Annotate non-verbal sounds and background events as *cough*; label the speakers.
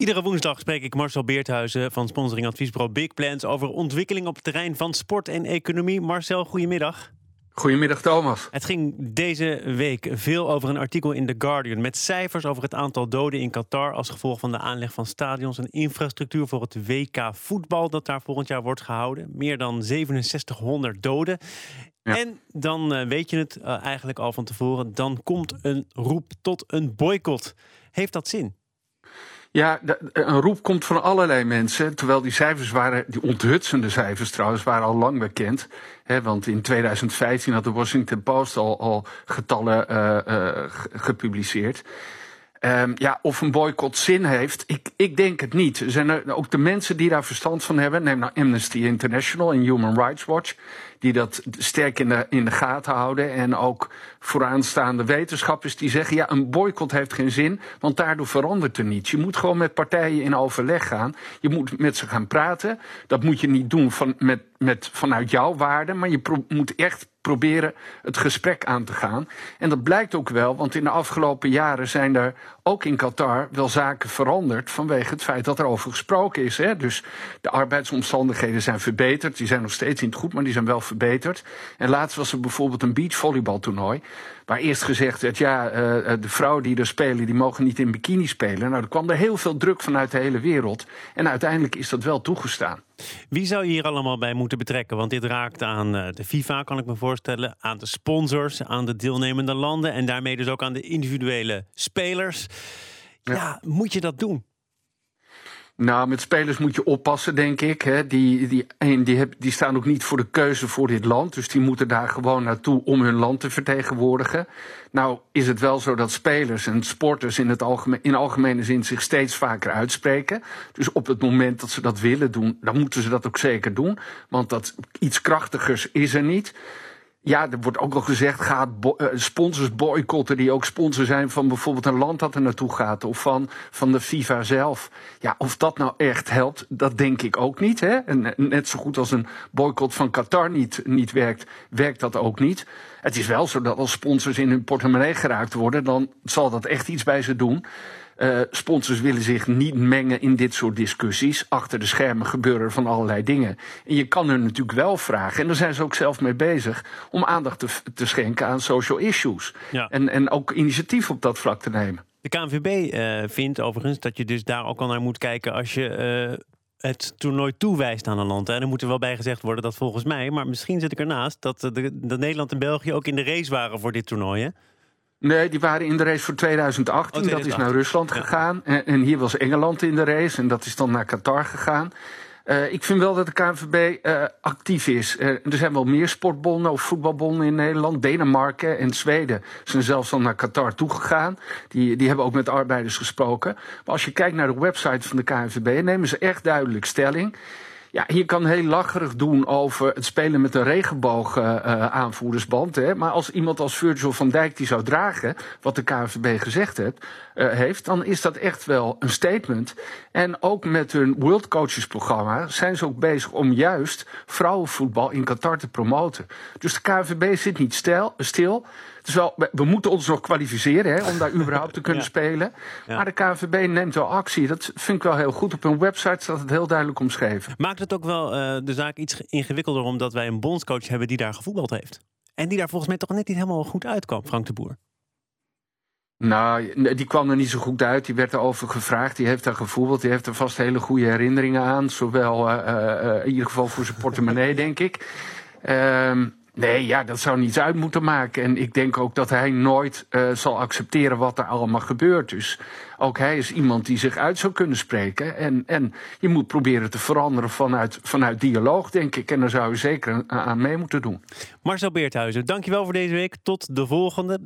Speaker 1: Iedere woensdag spreek ik Marcel Beerthuizen van sponsoring adviesbureau Big Plans over ontwikkeling op het terrein van sport en economie. Marcel, goedemiddag.
Speaker 2: Goedemiddag Thomas.
Speaker 1: Het ging deze week veel over een artikel in The Guardian met cijfers over het aantal doden in Qatar als gevolg van de aanleg van stadions en infrastructuur voor het WK voetbal dat daar volgend jaar wordt gehouden. Meer dan 6700 doden. En dan uh, weet je het uh, eigenlijk al van tevoren, dan komt een roep tot een boycott. Heeft dat zin?
Speaker 2: Ja, een roep komt van allerlei mensen. Terwijl die cijfers waren, die onthutsende cijfers trouwens, waren al lang bekend. Want in 2015 had de Washington Post al, al getallen uh, uh, gepubliceerd. Um, ja, of een boycott zin heeft, ik, ik denk het niet. Er zijn er ook de mensen die daar verstand van hebben, neem nou Amnesty International en Human Rights Watch, die dat sterk in de, in de gaten houden. En ook vooraanstaande wetenschappers die zeggen, ja, een boycott heeft geen zin, want daardoor verandert er niets. Je moet gewoon met partijen in overleg gaan. Je moet met ze gaan praten. Dat moet je niet doen van, met, met, vanuit jouw waarden, maar je moet echt proberen het gesprek aan te gaan. En dat blijkt ook wel, want in de afgelopen jaren zijn er ook in Qatar wel zaken veranderd vanwege het feit dat er over gesproken is. Hè? Dus de arbeidsomstandigheden zijn verbeterd. Die zijn nog steeds niet goed, maar die zijn wel verbeterd. En laatst was er bijvoorbeeld een beachvolleybaltoernooi. Waar eerst gezegd werd, ja, uh, de vrouwen die er spelen, die mogen niet in bikini spelen. Nou, er kwam er heel veel druk vanuit de hele wereld. En uiteindelijk is dat wel toegestaan.
Speaker 1: Wie zou je hier allemaal bij moeten betrekken? Want dit raakt aan de FIFA, kan ik me voorstellen. Aan de sponsors, aan de deelnemende landen. En daarmee dus ook aan de individuele spelers. Ja, ja moet je dat doen?
Speaker 2: Nou, met spelers moet je oppassen, denk ik. Hè. Die, die, die, heb, die staan ook niet voor de keuze voor dit land. Dus die moeten daar gewoon naartoe om hun land te vertegenwoordigen. Nou is het wel zo dat spelers en sporters in, het algemeen, in algemene zin zich steeds vaker uitspreken. Dus op het moment dat ze dat willen doen, dan moeten ze dat ook zeker doen. Want dat iets krachtigers is er niet. Ja, er wordt ook al gezegd, gaat uh, sponsors boycotten die ook sponsor zijn van bijvoorbeeld een land dat er naartoe gaat of van, van de FIFA zelf. Ja, of dat nou echt helpt, dat denk ik ook niet. Hè? En net zo goed als een boycott van Qatar niet, niet werkt, werkt dat ook niet. Het is wel zo dat als sponsors in hun portemonnee geraakt worden, dan zal dat echt iets bij ze doen. Uh, sponsors willen zich niet mengen in dit soort discussies. Achter de schermen gebeuren er van allerlei dingen. En je kan hun natuurlijk wel vragen, en daar zijn ze ook zelf mee bezig, om aandacht te, te schenken aan social issues. Ja. En, en ook initiatief op dat vlak te nemen.
Speaker 1: De KNVB uh, vindt overigens dat je dus daar ook al naar moet kijken als je. Uh het toernooi toewijst aan een land. En er moet er wel bij gezegd worden dat volgens mij, maar misschien zit ik ernaast, dat, de, dat Nederland en België ook in de race waren voor dit toernooi. Hè?
Speaker 2: Nee, die waren in de race voor 2018. Dat is naar Rusland gegaan. En, en, hier was Engeland in de race. En dat is dan naar Qatar gegaan. Uh, ik vind wel dat de KNVB uh, actief is. Uh, er zijn wel meer sportbonden of voetbalbonden in Nederland. Denemarken en Zweden zijn zelfs al naar Qatar toegegaan. Die, die hebben ook met arbeiders gesproken. Maar als je kijkt naar de website van de KNVB, nemen ze echt duidelijk stelling. Ja, je kan heel lacherig doen over het spelen met een regenboog uh, aanvoerdersband. Hè. Maar als iemand als Virgil van Dijk die zou dragen, wat de KNVB gezegd heeft, uh, heeft, dan is dat echt wel een statement. En ook met hun World Coaches programma zijn ze ook bezig om juist vrouwenvoetbal in Qatar te promoten. Dus de KNVB zit niet stil. Dus wel, we moeten ons nog kwalificeren hè, om daar überhaupt te kunnen spelen. Maar de KNVB neemt wel actie. Dat vind ik wel heel goed. Op hun website staat het heel duidelijk omschreven.
Speaker 1: Maakt het ook wel uh, de zaak iets ingewikkelder omdat wij een bondscoach hebben die daar gevoetbald heeft? En die daar volgens mij toch net niet helemaal goed uitkwam, Frank de Boer.
Speaker 2: Nou, die kwam er niet zo goed uit. Die werd erover gevraagd. Die heeft daar gevoetbald. Die heeft er vast hele goede herinneringen aan. Zowel uh, uh, in ieder geval voor zijn portemonnee, *laughs* denk ik. Uh, Nee, ja, dat zou niets uit moeten maken. En ik denk ook dat hij nooit uh, zal accepteren wat er allemaal gebeurt. Dus ook hij is iemand die zich uit zou kunnen spreken. En, en je moet proberen te veranderen vanuit, vanuit dialoog, denk ik. En daar zou je zeker aan mee moeten doen.
Speaker 1: Marcel Beerthuizen, dankjewel voor deze week. Tot de volgende.